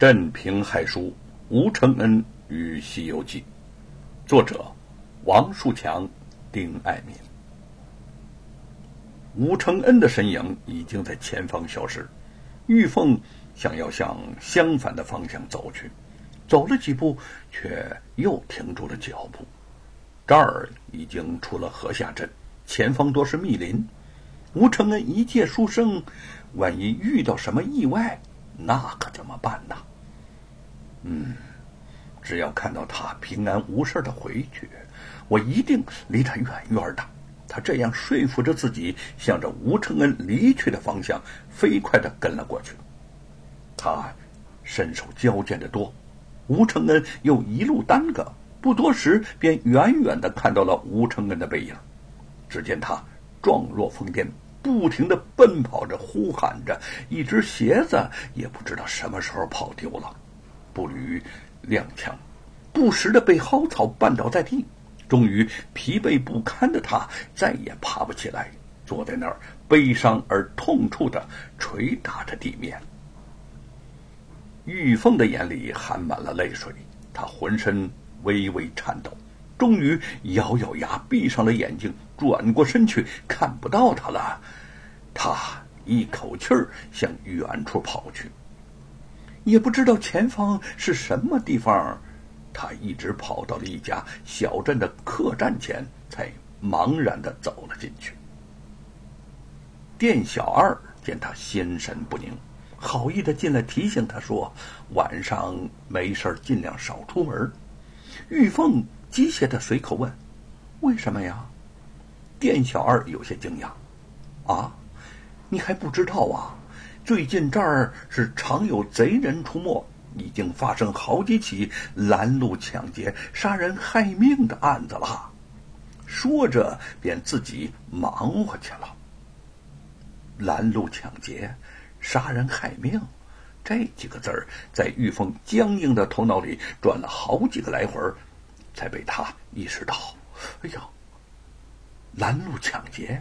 镇平海书吴承恩与《西游记》，作者王树强、丁爱民。吴承恩的身影已经在前方消失，玉凤想要向相反的方向走去，走了几步，却又停住了脚步。这儿已经出了河下镇，前方多是密林。吴承恩一介书生，万一遇到什么意外，那可怎么办呢？嗯，只要看到他平安无事的回去，我一定离他远远的。他这样说服着自己，向着吴承恩离去的方向飞快的跟了过去。他身手矫健得多，吴承恩又一路耽搁，不多时便远远的看到了吴承恩的背影。只见他。状若疯癫，不停的奔跑着，呼喊着，一只鞋子也不知道什么时候跑丢了，步履踉跄，不时的被蒿草绊倒在地。终于疲惫不堪的他再也爬不起来，坐在那儿悲伤而痛触的捶打着地面。玉凤的眼里含满了泪水，她浑身微微颤抖。终于咬咬牙，闭上了眼睛，转过身去，看不到他了。他一口气儿向远处跑去，也不知道前方是什么地方。他一直跑到了一家小镇的客栈前，才茫然的走了进去。店小二见他心神不宁，好意的进来提醒他说：“晚上没事尽量少出门。”玉凤。机械的随口问：“为什么呀？”店小二有些惊讶：“啊，你还不知道啊？最近这儿是常有贼人出没，已经发生好几起拦路抢劫、杀人害命的案子了。”说着，便自己忙活去了。拦路抢劫、杀人害命，这几个字儿在玉凤僵硬的头脑里转了好几个来回。才被他意识到，哎呀，拦路抢劫、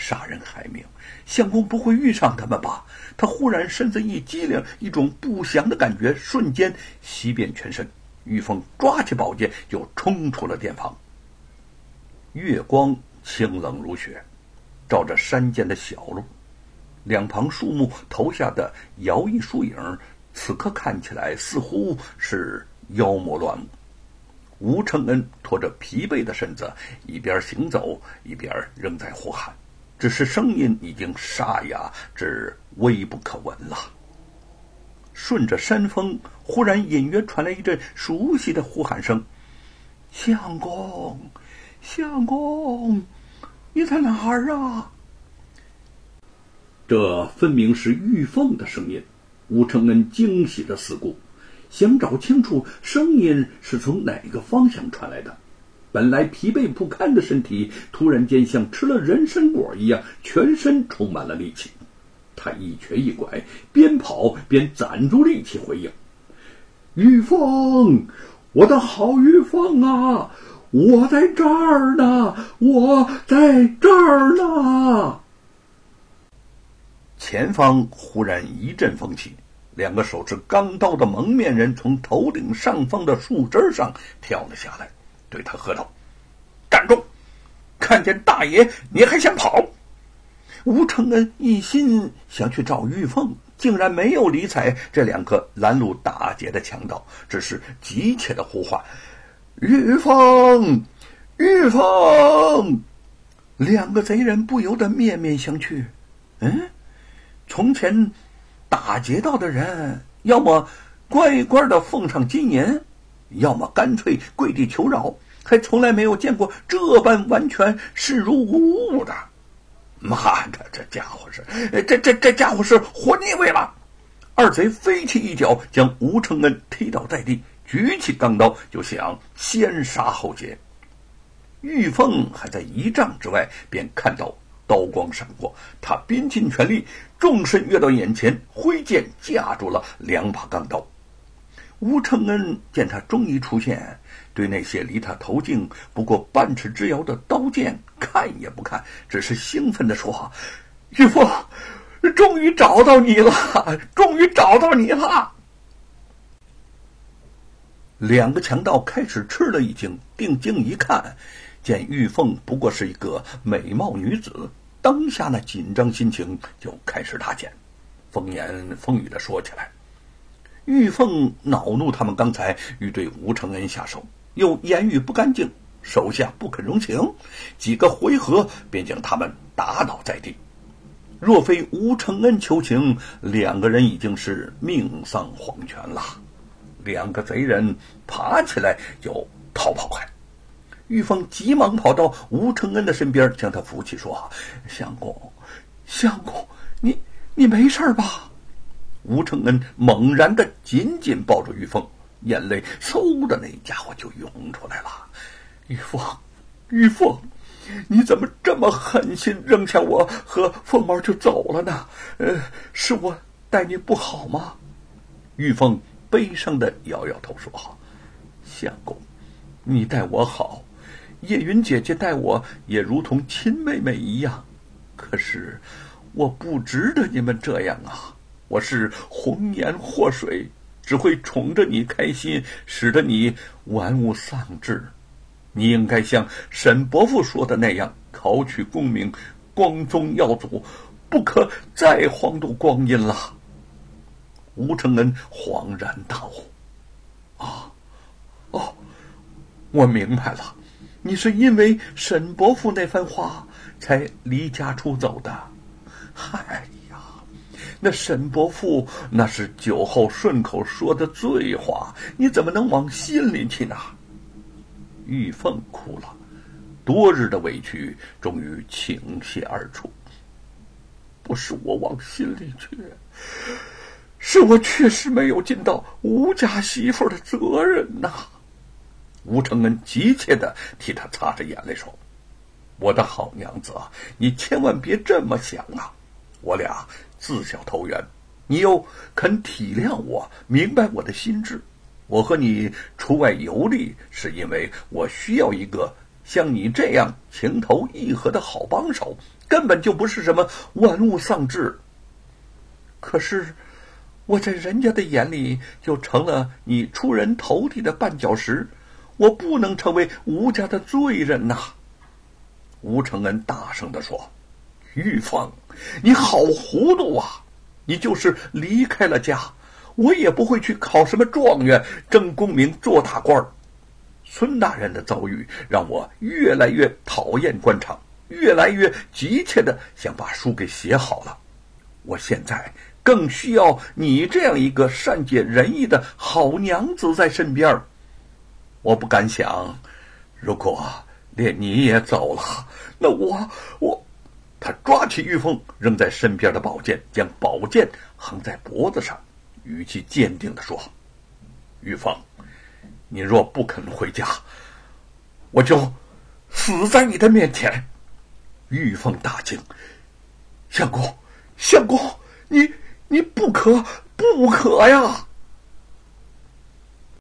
杀人害命，相公不会遇上他们吧？他忽然身子一激灵，一种不祥的感觉瞬间袭遍全身。玉凤抓起宝剑就冲出了店房。月光清冷如雪，照着山间的小路，两旁树木投下的摇曳树影，此刻看起来似乎是妖魔乱舞。吴承恩拖着疲惫的身子，一边行走，一边仍在呼喊，只是声音已经沙哑至微不可闻了。顺着山峰，忽然隐约传来一阵熟悉的呼喊声：“相公，相公，你在哪儿啊？”这分明是玉凤的声音。吴承恩惊喜的四顾。想找清楚声音是从哪个方向传来的，本来疲惫不堪的身体突然间像吃了人参果一样，全身充满了力气。他一瘸一拐，边跑边攒住力气回应：“玉凤，我的好玉凤啊，我在这儿呢，我在这儿呢。”前方忽然一阵风起。两个手持钢刀的蒙面人从头顶上方的树枝上跳了下来，对他喝道：“站住！看见大爷你还想跑？”吴承恩一心想去找玉凤，竟然没有理睬这两个拦路打劫的强盗，只是急切的呼唤：“玉凤，玉凤！”两个贼人不由得面面相觑。嗯，从前。打劫到的人，要么乖乖的奉上金银，要么干脆跪地求饶，还从来没有见过这般完全视如无物的。妈的，这家伙是，这这这家伙是活腻味了！二贼飞起一脚，将吴承恩踢倒在地，举起钢刀就想先杀后劫。玉凤还在一丈之外，便看到。刀光闪过，他拼尽全力，纵身跃到眼前，挥剑架住了两把钢刀。吴承恩见他终于出现，对那些离他头颈不过半尺之遥的刀剑看也不看，只是兴奋地说：“玉凤，终于找到你了，终于找到你了！”两个强盗开始吃了一惊，定睛一看，见玉凤不过是一个美貌女子，当下那紧张心情就开始大减，风言风语的说起来。玉凤恼怒他们刚才欲对吴承恩下手，又言语不干净，手下不肯容情，几个回合便将他们打倒在地。若非吴承恩求情，两个人已经是命丧黄泉了。两个贼人爬起来就逃跑开。玉凤急忙跑到吴承恩的身边，将他扶起，说：“相公，相公，你你没事吧？”吴承恩猛然的紧紧抱住玉凤，眼泪嗖的那家伙就涌出来了。玉凤，玉凤。你怎么这么狠心，扔下我和凤毛就走了呢？呃，是我待你不好吗？玉凤悲伤的摇摇头说：“相公，你待我好，叶云姐姐待我也如同亲妹妹一样。可是，我不值得你们这样啊！我是红颜祸水，只会宠着你开心，使得你玩物丧志。”你应该像沈伯父说的那样，考取功名，光宗耀祖，不可再荒度光阴了。吴承恩恍然大悟：“啊，哦，我明白了，你是因为沈伯父那番话才离家出走的。嗨，那沈伯父那是酒后顺口说的醉话，你怎么能往心里去呢？”玉凤哭了，多日的委屈终于倾泻而出。不是我往心里去，是我确实没有尽到吴家媳妇的责任呐。吴承恩急切的替他擦着眼泪说：“我的好娘子啊，你千万别这么想啊！我俩自小投缘，你又肯体谅我，明白我的心智。”我和你出外游历，是因为我需要一个像你这样情投意合的好帮手，根本就不是什么玩物丧志。可是，我在人家的眼里就成了你出人头地的绊脚石，我不能成为吴家的罪人呐！吴承恩大声的说：“玉凤，你好糊涂啊！你就是离开了家。”我也不会去考什么状元、争功名、做大官儿。孙大人的遭遇让我越来越讨厌官场，越来越急切的想把书给写好了。我现在更需要你这样一个善解人意的好娘子在身边我不敢想，如果连你也走了，那我我……他抓起玉凤扔在身边的宝剑，将宝剑横在脖子上。语气坚定的说：“玉凤，你若不肯回家，我就死在你的面前。”玉凤大惊：“相公，相公，你你不可不可呀！”